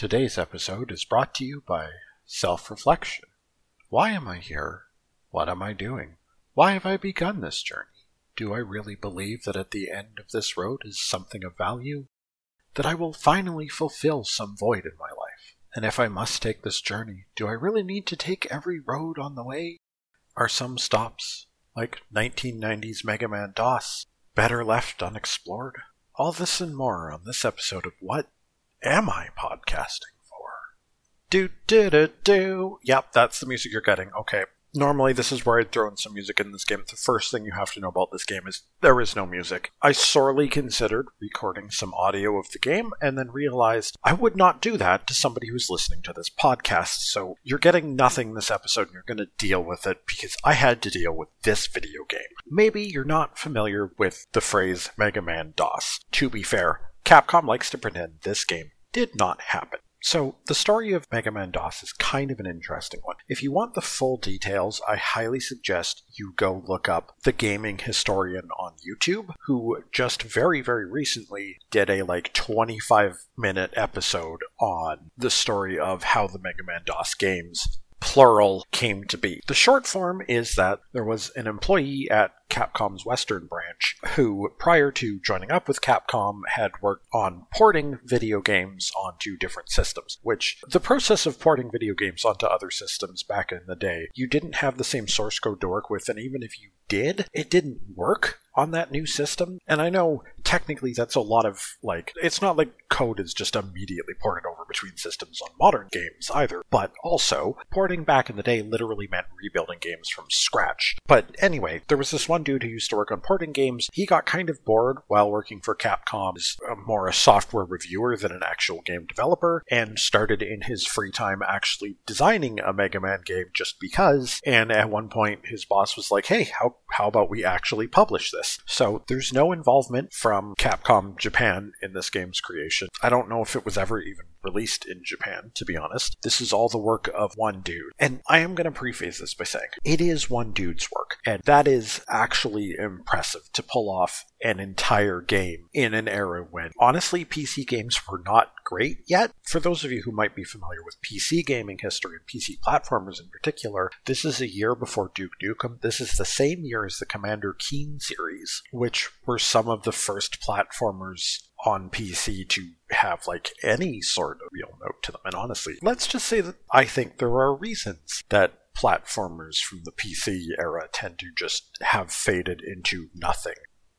Today's episode is brought to you by self reflection. Why am I here? What am I doing? Why have I begun this journey? Do I really believe that at the end of this road is something of value? That I will finally fulfill some void in my life? And if I must take this journey, do I really need to take every road on the way? Are some stops, like 1990s Mega Man DOS, better left unexplored? All this and more on this episode of What Am I Podcasting For? Do do do do. Yep, that's the music you're getting. Okay. Normally, this is where I'd throw in some music in this game. The first thing you have to know about this game is there is no music. I sorely considered recording some audio of the game and then realized I would not do that to somebody who's listening to this podcast. So you're getting nothing this episode and you're going to deal with it because I had to deal with this video game. Maybe you're not familiar with the phrase Mega Man DOS. To be fair, Capcom likes to pretend this game did not happen. So, the story of Mega Man DOS is kind of an interesting one. If you want the full details, I highly suggest you go look up the gaming historian on YouTube, who just very, very recently did a like 25 minute episode on the story of how the Mega Man DOS games plural came to be. The short form is that there was an employee at Capcom's Western branch who, prior to joining up with Capcom, had worked on porting video games onto different systems. Which, the process of porting video games onto other systems back in the day, you didn't have the same source code to work with, and even if you did, it didn't work on that new system. And I know technically that's a lot of like it's not like code is just immediately ported over between systems on modern games either, but also porting back in the day literally meant rebuilding games from scratch. But anyway, there was this one dude who used to work on porting games. He got kind of bored while working for Capcom as more a software reviewer than an actual game developer and started in his free time actually designing a Mega Man game just because. And at one point his boss was like, "Hey, how how about we actually publish this?" So there's no involvement from Um, Capcom Japan in this game's creation. I don't know if it was ever even released in Japan, to be honest. This is all the work of one dude. And I am going to preface this by saying it is one dude's work. And that is actually impressive to pull off an entire game in an era when, honestly, PC games were not great yet. For those of you who might be familiar with PC gaming history and PC platformers in particular, this is a year before Duke Nukem. This is the same year as the Commander Keen series, which were some of the first platformers on PC to have like any sort of real note to them. And honestly, let's just say that I think there are reasons that platformers from the PC era tend to just have faded into nothing.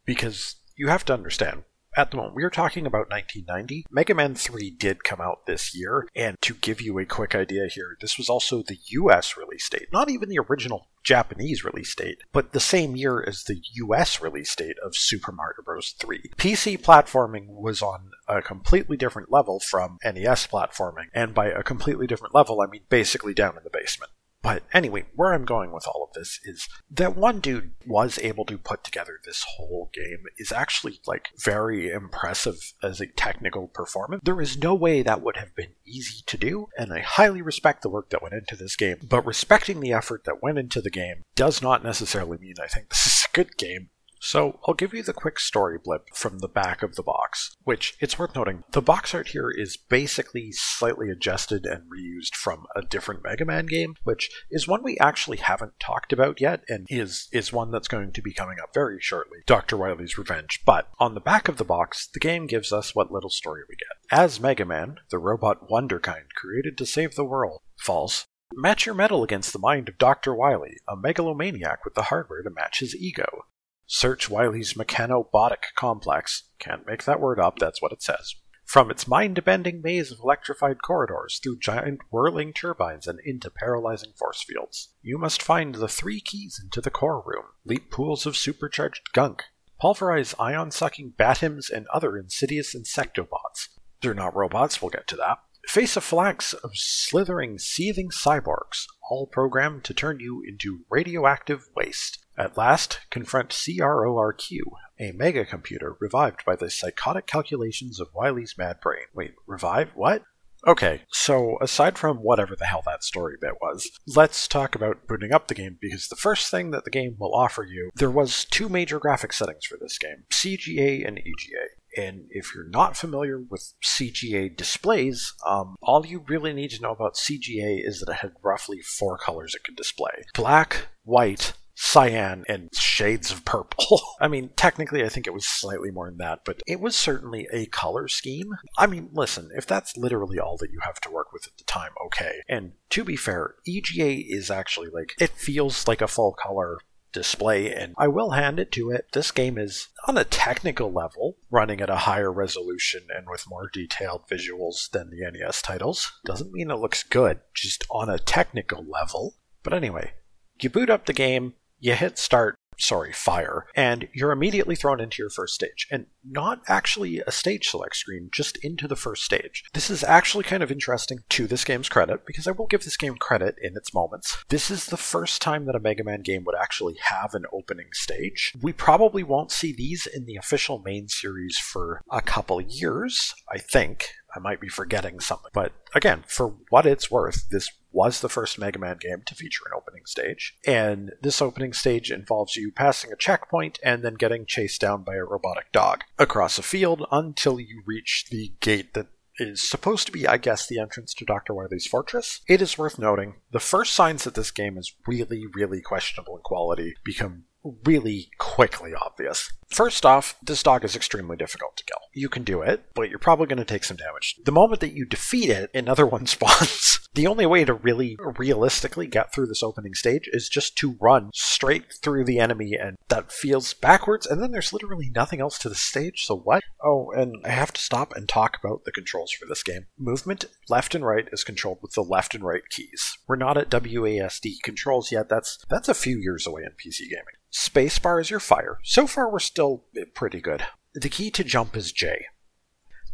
Because you have to understand, at the moment, we are talking about 1990. Mega Man 3 did come out this year, and to give you a quick idea here, this was also the US release date, not even the original Japanese release date, but the same year as the US release date of Super Mario Bros. 3. PC platforming was on a completely different level from NES platforming, and by a completely different level, I mean basically down in the basement. But anyway, where I'm going with all of this is that one dude was able to put together this whole game is actually like very impressive as a technical performance. There is no way that would have been easy to do, and I highly respect the work that went into this game. But respecting the effort that went into the game does not necessarily mean I think this is a good game. So, I'll give you the quick story blip from the back of the box, which it's worth noting the box art here is basically slightly adjusted and reused from a different Mega Man game, which is one we actually haven't talked about yet and is is one that's going to be coming up very shortly, Dr. Wily's Revenge. But on the back of the box, the game gives us what little story we get. As Mega Man, the robot Wonderkind created to save the world, false, Match your metal against the mind of Dr. Wily, a megalomaniac with the hardware to match his ego. Search Wily's mechanobotic complex. Can't make that word up, that's what it says. From its mind bending maze of electrified corridors through giant whirling turbines and into paralyzing force fields, you must find the three keys into the core room, leap pools of supercharged gunk, pulverize ion sucking batims and other insidious insectobots. They're not robots, we'll get to that. Face a phalanx of slithering, seething cyborgs, all programmed to turn you into radioactive waste. At last, confront CRORQ, a mega computer revived by the psychotic calculations of Wily's mad brain. Wait, revive? What? Okay, so aside from whatever the hell that story bit was, let's talk about booting up the game because the first thing that the game will offer you, there was two major graphic settings for this game, CGA and EGA. And if you're not familiar with CGA displays, um, all you really need to know about CGA is that it had roughly four colors it could display black, white, cyan and shades of purple. I mean, technically, I think it was slightly more than that, but it was certainly a color scheme. I mean, listen, if that's literally all that you have to work with at the time, okay. And to be fair, EGA is actually like, it feels like a full color display, and I will hand it to it. This game is, on a technical level, running at a higher resolution and with more detailed visuals than the NES titles. Doesn't mean it looks good, just on a technical level. But anyway, you boot up the game, you hit start, sorry, fire, and you're immediately thrown into your first stage. And not actually a stage select screen, just into the first stage. This is actually kind of interesting to this game's credit, because I will give this game credit in its moments. This is the first time that a Mega Man game would actually have an opening stage. We probably won't see these in the official main series for a couple years, I think. I might be forgetting something. But again, for what it's worth, this was the first Mega Man game to feature an opening stage. And this opening stage involves you passing a checkpoint and then getting chased down by a robotic dog across a field until you reach the gate that is supposed to be, I guess, the entrance to Dr. Wily's fortress. It is worth noting the first signs that this game is really, really questionable in quality become really quickly obvious. First off, this dog is extremely difficult to kill. You can do it, but you're probably going to take some damage. The moment that you defeat it, another one spawns. The only way to really realistically get through this opening stage is just to run straight through the enemy, and that feels backwards, and then there's literally nothing else to the stage, so what? Oh, and I have to stop and talk about the controls for this game. Movement left and right is controlled with the left and right keys. We're not at WASD controls yet, that's that's a few years away in PC gaming. Spacebar is your fire. So far, we're still pretty good. The key to jump is J.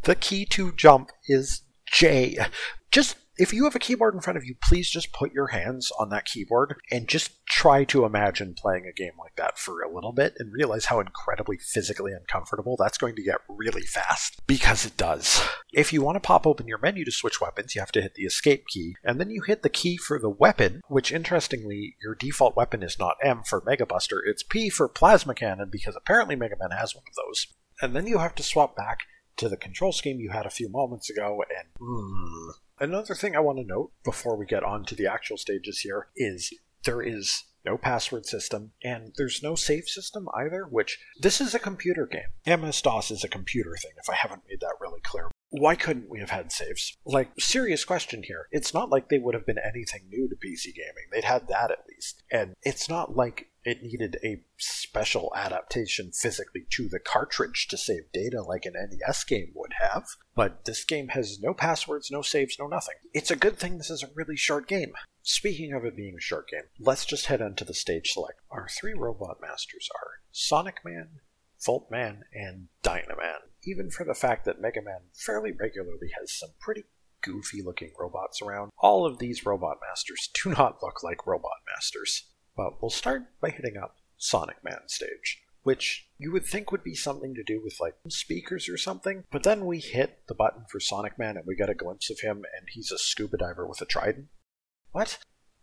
The key to jump is J. Just if you have a keyboard in front of you, please just put your hands on that keyboard and just try to imagine playing a game like that for a little bit and realize how incredibly physically uncomfortable that's going to get really fast. Because it does. If you want to pop open your menu to switch weapons, you have to hit the escape key, and then you hit the key for the weapon, which interestingly, your default weapon is not M for Mega Buster, it's P for Plasma Cannon, because apparently Mega Man has one of those. And then you have to swap back to the control scheme you had a few moments ago, and mm, Another thing I want to note before we get on to the actual stages here is there is no password system, and there's no save system either, which this is a computer game. MS DOS is a computer thing, if I haven't made that really clear. Why couldn't we have had saves? Like, serious question here. It's not like they would have been anything new to PC gaming. They'd had that at least. And it's not like it needed a special adaptation physically to the cartridge to save data like an NES game would have. But this game has no passwords, no saves, no nothing. It's a good thing this is a really short game. Speaking of it being a short game, let's just head into the stage select. Our three robot masters are Sonic Man, Volt Man, and Dynaman. Even for the fact that Mega Man fairly regularly has some pretty goofy looking robots around, all of these robot masters do not look like robot masters. But we'll start by hitting up Sonic Man stage, which you would think would be something to do with like speakers or something. But then we hit the button for Sonic Man and we get a glimpse of him, and he's a scuba diver with a trident. What?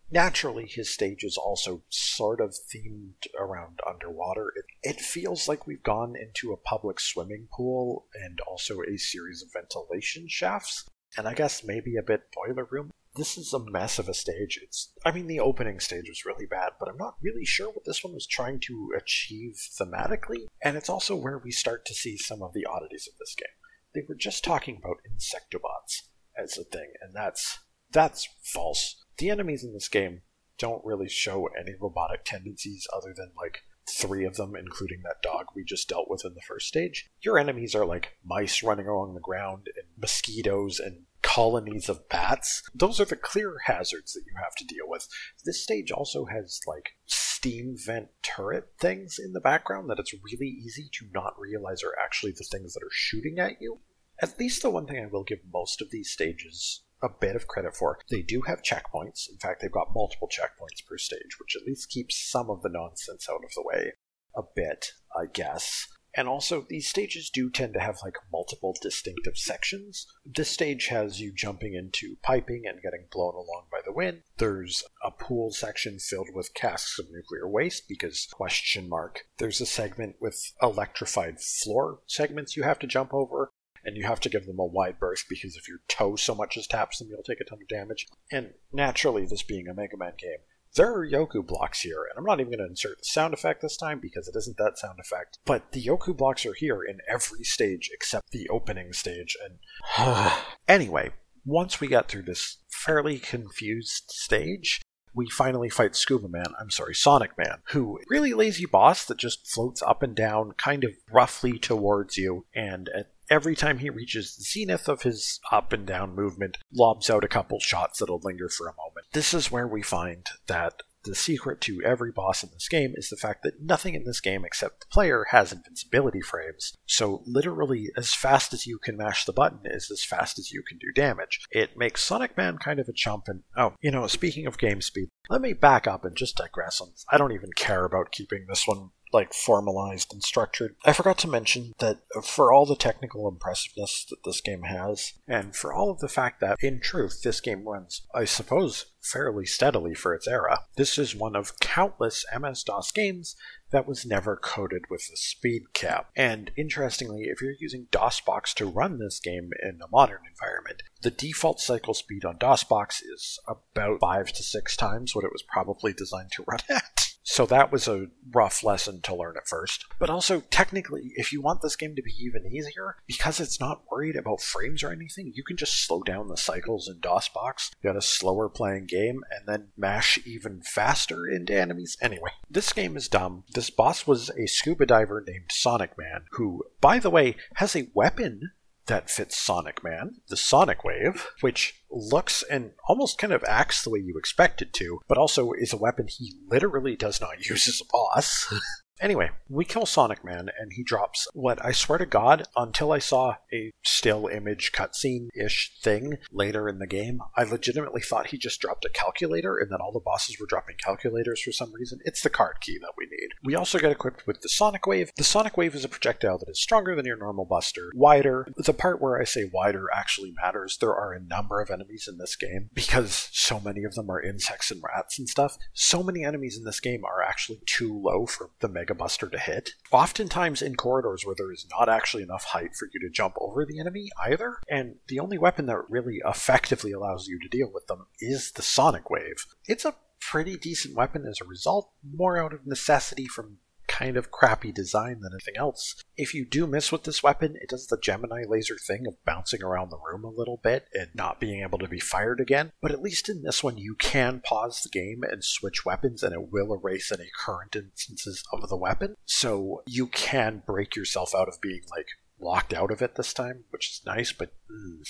Naturally, his stage is also sort of themed around underwater. It, it, feels like we've gone into a public swimming pool and also a series of ventilation shafts, and I guess maybe a bit boiler room this is a mess of a stage. It's, I mean, the opening stage was really bad, but I'm not really sure what this one was trying to achieve thematically. And it's also where we start to see some of the oddities of this game. They were just talking about insectobots as a thing, and that's that's false. The enemies in this game don't really show any robotic tendencies other than like three of them, including that dog we just dealt with in the first stage. Your enemies are like mice running along the ground and mosquitoes and colonies of bats. Those are the clear hazards that you have to deal with. This stage also has like steam vent turret things in the background that it's really easy to not realize are actually the things that are shooting at you. At least the one thing I will give most of these stages a bit of credit for. They do have checkpoints. In fact, they've got multiple checkpoints per stage, which at least keeps some of the nonsense out of the way. A bit, I guess. And also, these stages do tend to have like multiple distinctive sections. This stage has you jumping into piping and getting blown along by the wind. There's a pool section filled with casks of nuclear waste because question mark. There's a segment with electrified floor segments you have to jump over and you have to give them a wide berth because if your toe so much as taps them, you'll take a ton of damage. And naturally, this being a Mega Man game, there are Yoku blocks here, and I'm not even going to insert the sound effect this time because it isn't that sound effect. But the Yoku blocks are here in every stage except the opening stage. And anyway, once we got through this fairly confused stage, we finally fight Scuba Man, I'm sorry, Sonic Man, who really lazy boss that just floats up and down kind of roughly towards you, and at every time he reaches the zenith of his up and down movement, lobs out a couple shots that'll linger for a moment. This is where we find that the secret to every boss in this game is the fact that nothing in this game except the player has invincibility frames. So, literally, as fast as you can mash the button is as fast as you can do damage. It makes Sonic Man kind of a chump, and oh, you know, speaking of game speed, let me back up and just digress on. I don't even care about keeping this one like formalized and structured. I forgot to mention that for all the technical impressiveness that this game has, and for all of the fact that in truth this game runs, I suppose, fairly steadily for its era, this is one of countless MS DOS games that was never coded with a speed cap. And interestingly, if you're using DOSBox to run this game in a modern environment, the default cycle speed on DOSBox is about five to six times what it was probably designed to run at. So that was a rough lesson to learn at first. But also, technically, if you want this game to be even easier, because it's not worried about frames or anything, you can just slow down the cycles in DOSBox. Got a slower playing game, and then mash even faster into enemies. Anyway, this game is dumb. This boss was a scuba diver named Sonic Man, who, by the way, has a weapon that fits Sonic Man, the Sonic Wave, which looks and almost kind of acts the way you expect it to, but also is a weapon he literally does not use as a boss. Anyway, we kill Sonic Man, and he drops what I swear to God, until I saw a still image cutscene ish thing later in the game, I legitimately thought he just dropped a calculator and that all the bosses were dropping calculators for some reason. It's the card key that we need. We also get equipped with the Sonic Wave. The Sonic Wave is a projectile that is stronger than your normal buster, wider. The part where I say wider actually matters. There are a number of enemies in this game because so many of them are insects and rats and stuff. So many enemies in this game are actually too low for the Mega Buster to hit. Oftentimes in corridors where there is not actually enough height for you to jump over the enemy either, and the only weapon that really effectively allows you to deal with them is the Sonic Wave. It's a pretty decent weapon as a result, more out of necessity from kind of crappy design than anything else. If you do miss with this weapon, it does the Gemini laser thing of bouncing around the room a little bit and not being able to be fired again. But at least in this one, you can pause the game and switch weapons, and it will erase any current instances of the weapon. So you can break yourself out of being like locked out of it this time, which is nice, but. Mm.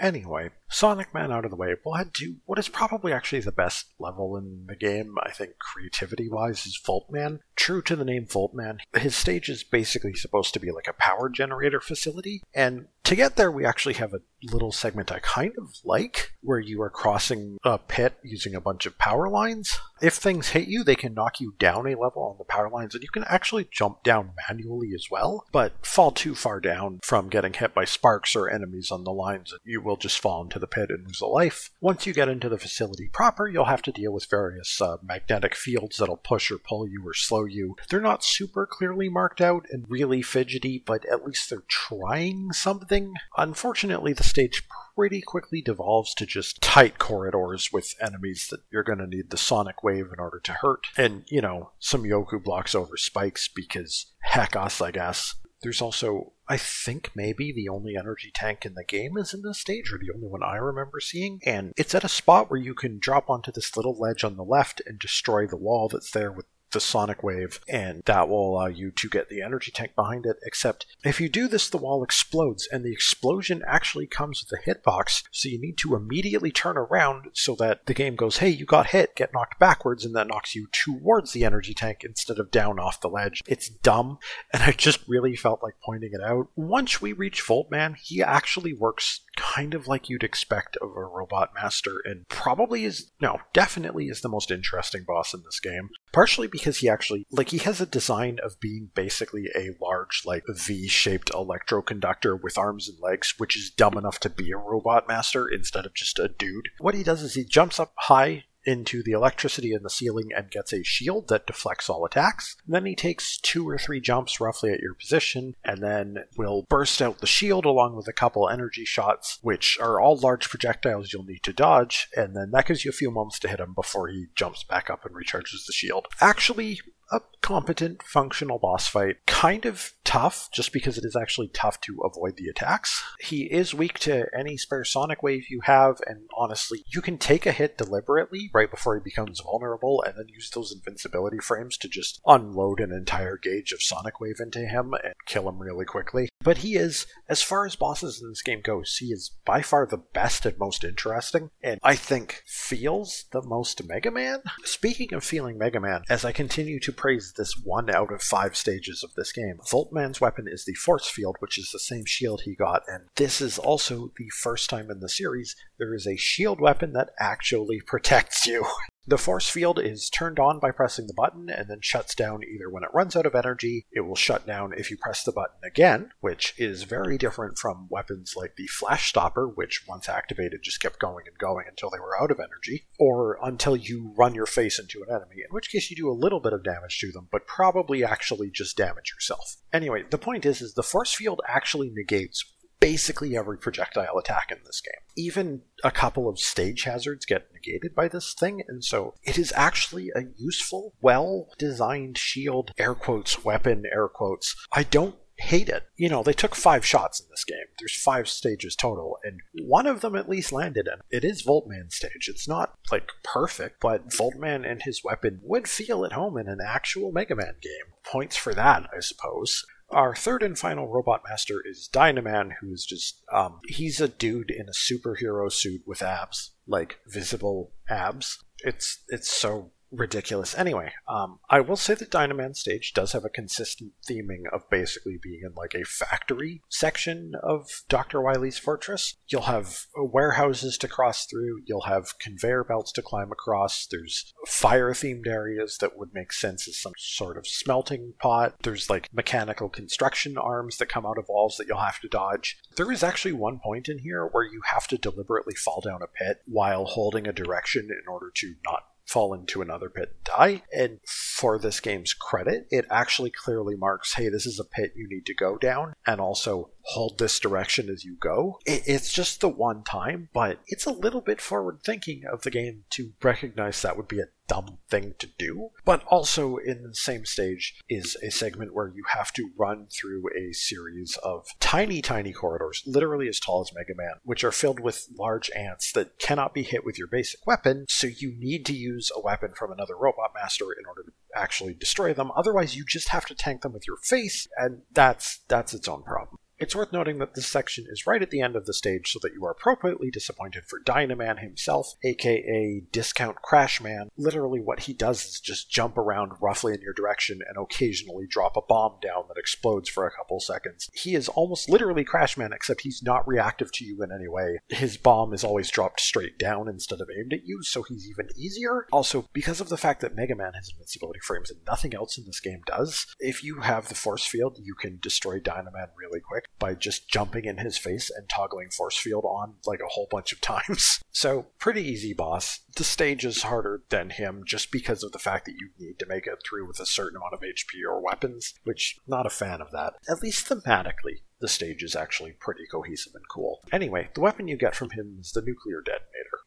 Anyway, Sonic Man out of the way, we'll head to what is probably actually the best level in the game, I think, creativity wise, is Volt Man. True to the name Volt Man, his stage is basically supposed to be like a power generator facility, and to get there, we actually have a little segment I kind of like, where you are crossing a pit using a bunch of power lines. If things hit you, they can knock you down a level on the power lines, and you can actually jump down manually as well, but fall too far down from getting hit by sparks or enemies on the lines, and you will just fall into the pit and lose a life. Once you get into the facility proper, you'll have to deal with various uh, magnetic fields that'll push or pull you or slow you. They're not super clearly marked out and really fidgety, but at least they're trying something. Unfortunately, the stage pretty quickly devolves to just tight corridors with enemies that you're going to need the sonic wave in order to hurt. And, you know, some Yoku blocks over spikes because heck us, I guess. There's also, I think, maybe the only energy tank in the game is in this stage, or the only one I remember seeing. And it's at a spot where you can drop onto this little ledge on the left and destroy the wall that's there with the sonic wave, and that will allow you to get the energy tank behind it. Except if you do this, the wall explodes, and the explosion actually comes with a hitbox, so you need to immediately turn around so that the game goes, hey, you got hit, get knocked backwards, and that knocks you towards the energy tank instead of down off the ledge. It's dumb, and I just really felt like pointing it out. Once we reach Voltman, he actually works kind of like you'd expect of a robot master, and probably is, no, definitely is the most interesting boss in this game. Partially because he actually, like, he has a design of being basically a large, like, V shaped electroconductor with arms and legs, which is dumb enough to be a robot master instead of just a dude. What he does is he jumps up high into the electricity in the ceiling and gets a shield that deflects all attacks. And then he takes two or three jumps roughly at your position and then will burst out the shield along with a couple energy shots, which are all large projectiles you'll need to dodge. And then that gives you a few moments to hit him before he jumps back up and recharges the shield. Actually, a competent, functional boss fight. Kind of tough, just because it is actually tough to avoid the attacks. He is weak to any spare sonic wave you have, and honestly, you can take a hit deliberately right before he becomes vulnerable, and then use those invincibility frames to just unload an entire gauge of sonic wave into him and kill him really quickly. But he is, as far as bosses in this game goes, he is by far the best and most interesting, and I think feels the most Mega Man. Speaking of feeling Mega Man, as I continue to praise this one out of five stages of this game. Voltman's weapon is the Force Field, which is the same shield he got, and this is also the first time in the series there is a shield weapon that actually protects you. The force field is turned on by pressing the button and then shuts down either when it runs out of energy, it will shut down if you press the button again, which is very different from weapons like the flash stopper, which once activated just kept going and going until they were out of energy, or until you run your face into an enemy, in which case you do a little bit of damage to them, but probably actually just damage yourself. Anyway, the point is is the force field actually negates basically every projectile attack in this game. Even a couple of stage hazards get negated by this thing, and so it is actually a useful, well designed shield, air quotes, weapon, air quotes. I don't hate it. You know, they took five shots in this game. There's five stages total, and one of them at least landed, and it is Voltman stage. It's not like perfect, but Voltman and his weapon would feel at home in an actual Mega Man game. Points for that, I suppose. Our third and final robot master is Dynaman, who's just, um, he's a dude in a superhero suit with abs, like visible abs. It's, it's so ridiculous. Anyway, um, I will say that Dynaman stage does have a consistent theming of basically being in like a factory section of Dr. Wily's fortress. You'll have warehouses to cross through, you'll have conveyor belts to climb across, there's fire themed areas that would make sense as some sort of smelting pot, there's like mechanical construction arms that come out of walls that you'll have to dodge. There is actually one point in here where you have to deliberately fall down a pit while holding a direction in order to not fall into another pit and die. And for this game's credit, it actually clearly marks hey, this is a pit you need to go down, and also hold this direction as you go. it's just the one time, but it's a little bit forward thinking of the game to recognize that would be a dumb thing to do. But also in the same stage is a segment where you have to run through a series of tiny, tiny corridors, literally as tall as Mega Man, which are filled with large ants that cannot be hit with your basic weapon, so you need to use a weapon from another robot master in order to actually destroy them. Otherwise you just have to tank them with your face, and that's that's its own problem. It's worth noting that this section is right at the end of the stage so that you are appropriately disappointed for Dynaman himself, aka Discount Crashman. Literally, what he does is just jump around roughly in your direction and occasionally drop a bomb down that explodes for a couple seconds. He is almost literally Crashman, except he's not reactive to you in any way. His bomb is always dropped straight down instead of aimed at you, so he's even easier. Also, because of the fact that Mega Man has invincibility frames and nothing else in this game does, if you have the force field, you can destroy Dynaman really quick by just jumping in his face and toggling force field on like a whole bunch of times. So, pretty easy boss. The stage is harder than him just because of the fact that you need to make it through with a certain amount of HP or weapons, which not a fan of that. At least thematically, the stage is actually pretty cohesive and cool. Anyway, the weapon you get from him is the nuclear detonator.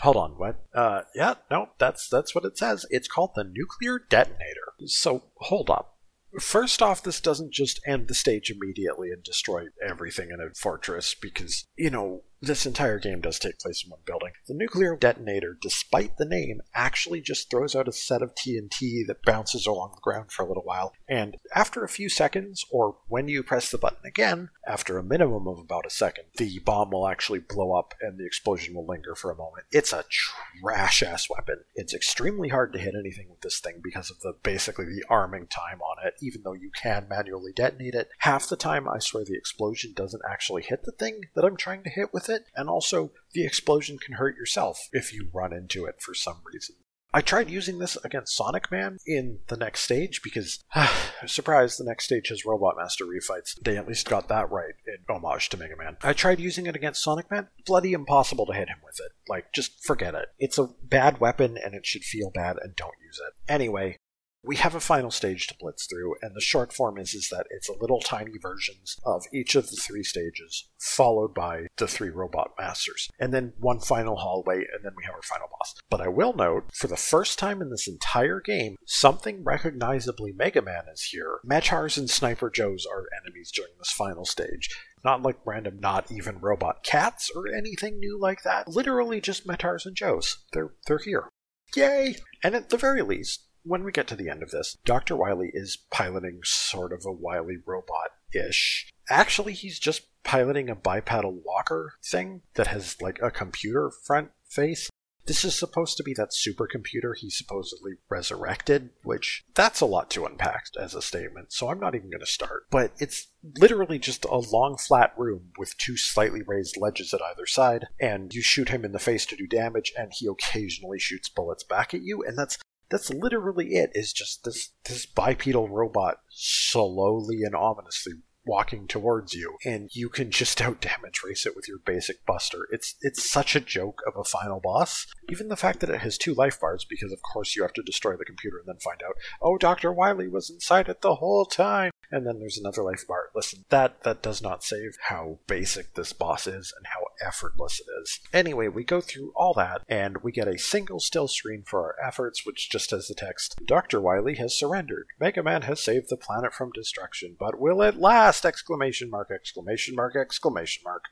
Hold on, what? Uh, yeah, no, that's that's what it says. It's called the nuclear detonator. So hold up. First off, this doesn't just end the stage immediately and destroy everything in a fortress because, you know, this entire game does take place in one building. The nuclear detonator, despite the name, actually just throws out a set of TNT that bounces along the ground for a little while, and after a few seconds, or when you press the button again, after a minimum of about a second, the bomb will actually blow up and the explosion will linger for a moment. It's a trash ass weapon. It's extremely hard to hit anything with this thing because of the basically the arming time on it, even though you can manually detonate it. Half the time, I swear the explosion doesn't actually hit the thing that I'm trying to hit with it, and also the explosion can hurt yourself if you run into it for some reason. I tried using this against Sonic Man in the next stage because, surprise, the next stage has Robot Master refights. They at least got that right in homage to Mega Man. I tried using it against Sonic Man. Bloody impossible to hit him with it. Like, just forget it. It's a bad weapon and it should feel bad and don't use it. Anyway, we have a final stage to blitz through, and the short form is, is that it's a little tiny versions of each of the three stages, followed by the three robot masters, and then one final hallway, and then we have our final boss. But I will note, for the first time in this entire game, something recognizably Mega Man is here. Mettaurs and Sniper Joes are enemies during this final stage. Not like random, not even robot cats or anything new like that. Literally just Mettaurs and Joes. They're they're here. Yay! And at the very least, when we get to the end of this, Dr. Wily is piloting sort of a Wily robot ish. Actually, he's just piloting a bipedal walker thing that has like a computer front face. This is supposed to be that supercomputer he supposedly resurrected, which that's a lot to unpack as a statement, so I'm not even going to start. But it's literally just a long flat room with two slightly raised ledges at either side, and you shoot him in the face to do damage, and he occasionally shoots bullets back at you, and that's that's literally it is just this this bipedal robot slowly and ominously walking towards you and you can just out damage race it with your basic buster. It's it's such a joke of a final boss. Even the fact that it has two life bars because of course you have to destroy the computer and then find out oh dr wily was inside it the whole time and then there's another life bar listen that that does not save how basic this boss is and how effortless it is. Anyway, we go through all that, and we get a single still screen for our efforts, which just has the text Dr. Wily has surrendered. Mega Man has saved the planet from destruction, but will it last? Exclamation mark, exclamation mark, exclamation mark.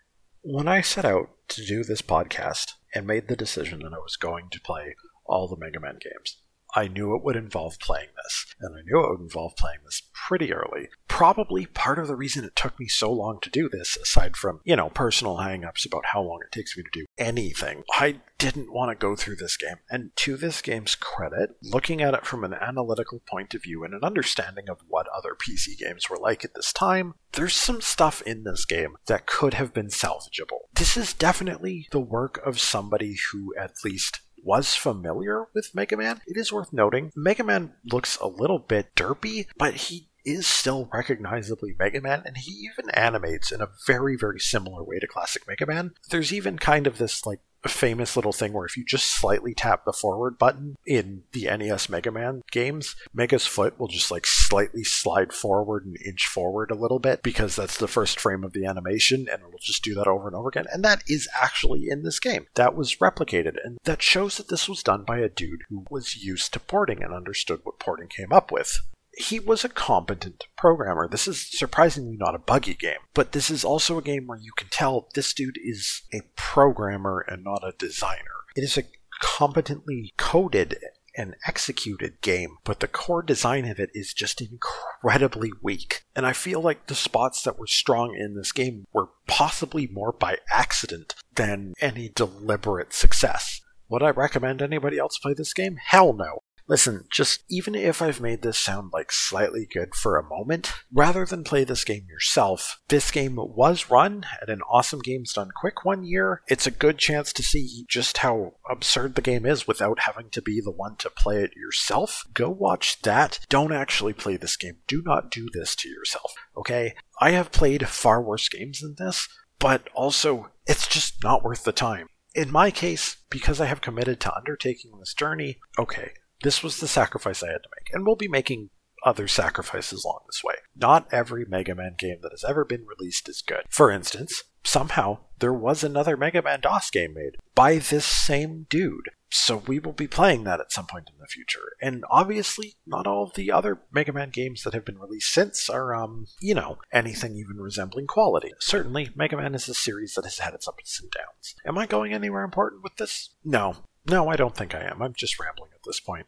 When I set out to do this podcast and made the decision that I was going to play all the Mega Man games, I knew it would involve playing this, and I knew it would involve playing this pretty early. Probably part of the reason it took me so long to do this, aside from, you know, personal hangups about how long it takes me to do anything, I didn't want to go through this game. And to this game's credit, looking at it from an analytical point of view and an understanding of what other PC games were like at this time, there's some stuff in this game that could have been salvageable. This is definitely the work of somebody who at least was familiar with Mega Man, it is worth noting Mega Man looks a little bit derpy, but he is still recognizably Mega Man, and he even animates in a very, very similar way to classic Mega Man. There's even kind of this like famous little thing where if you just slightly tap the forward button in the NES Mega Man games, Mega's foot will just like slightly slide forward and inch forward a little bit because that's the first frame of the animation and it'll just do that over and over again. And that is actually in this game. That was replicated and that shows that this was done by a dude who was used to porting and understood what porting came up with he was a competent programmer. This is surprisingly not a buggy game, but this is also a game where you can tell this dude is a programmer and not a designer. It is a competently coded and executed game, but the core design of it is just incredibly weak. And I feel like the spots that were strong in this game were possibly more by accident than any deliberate success. Would I recommend anybody else play this game? Hell no. Listen, just even if I've made this sound like slightly good for a moment, rather than play this game yourself, this game was run at an awesome games done quick one year. It's a good chance to see just how absurd the game is without having to be the one to play it yourself. Go watch that. Don't actually play this game. Do not do this to yourself, okay? I have played far worse games than this, but also it's just not worth the time. In my case, because I have committed to undertaking this journey, okay, this was the sacrifice I had to make, and we'll be making other sacrifices along this way. Not every Mega Man game that has ever been released is good. For instance, somehow there was another Mega Man DOS game made by this same dude. So we will be playing that at some point in the future. And obviously, not all of the other Mega Man games that have been released since are, um, you know, anything even resembling quality. Certainly, Mega Man is a series that has had its ups and downs. Am I going anywhere important with this? No. No, I don't think I am. I'm just rambling at this point.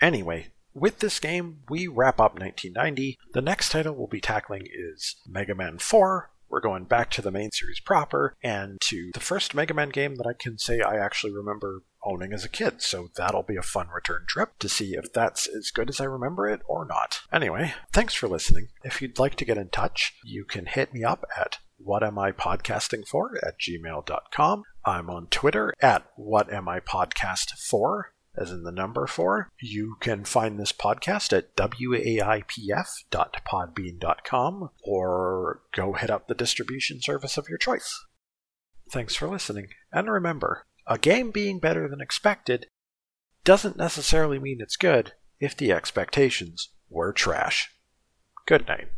Anyway, with this game, we wrap up 1990. The next title we'll be tackling is Mega Man 4, we're going back to the main series proper and to the first Mega Man game that I can say I actually remember owning as a kid, so that'll be a fun return trip to see if that's as good as I remember it or not. Anyway, thanks for listening. If you'd like to get in touch, you can hit me up at what am I podcasting for at gmail.com. I'm on Twitter at what am I podcast for as in the number four. You can find this podcast at waipf.podbean.com or go hit up the distribution service of your choice. Thanks for listening, and remember, a game being better than expected doesn't necessarily mean it's good if the expectations were trash. Good night.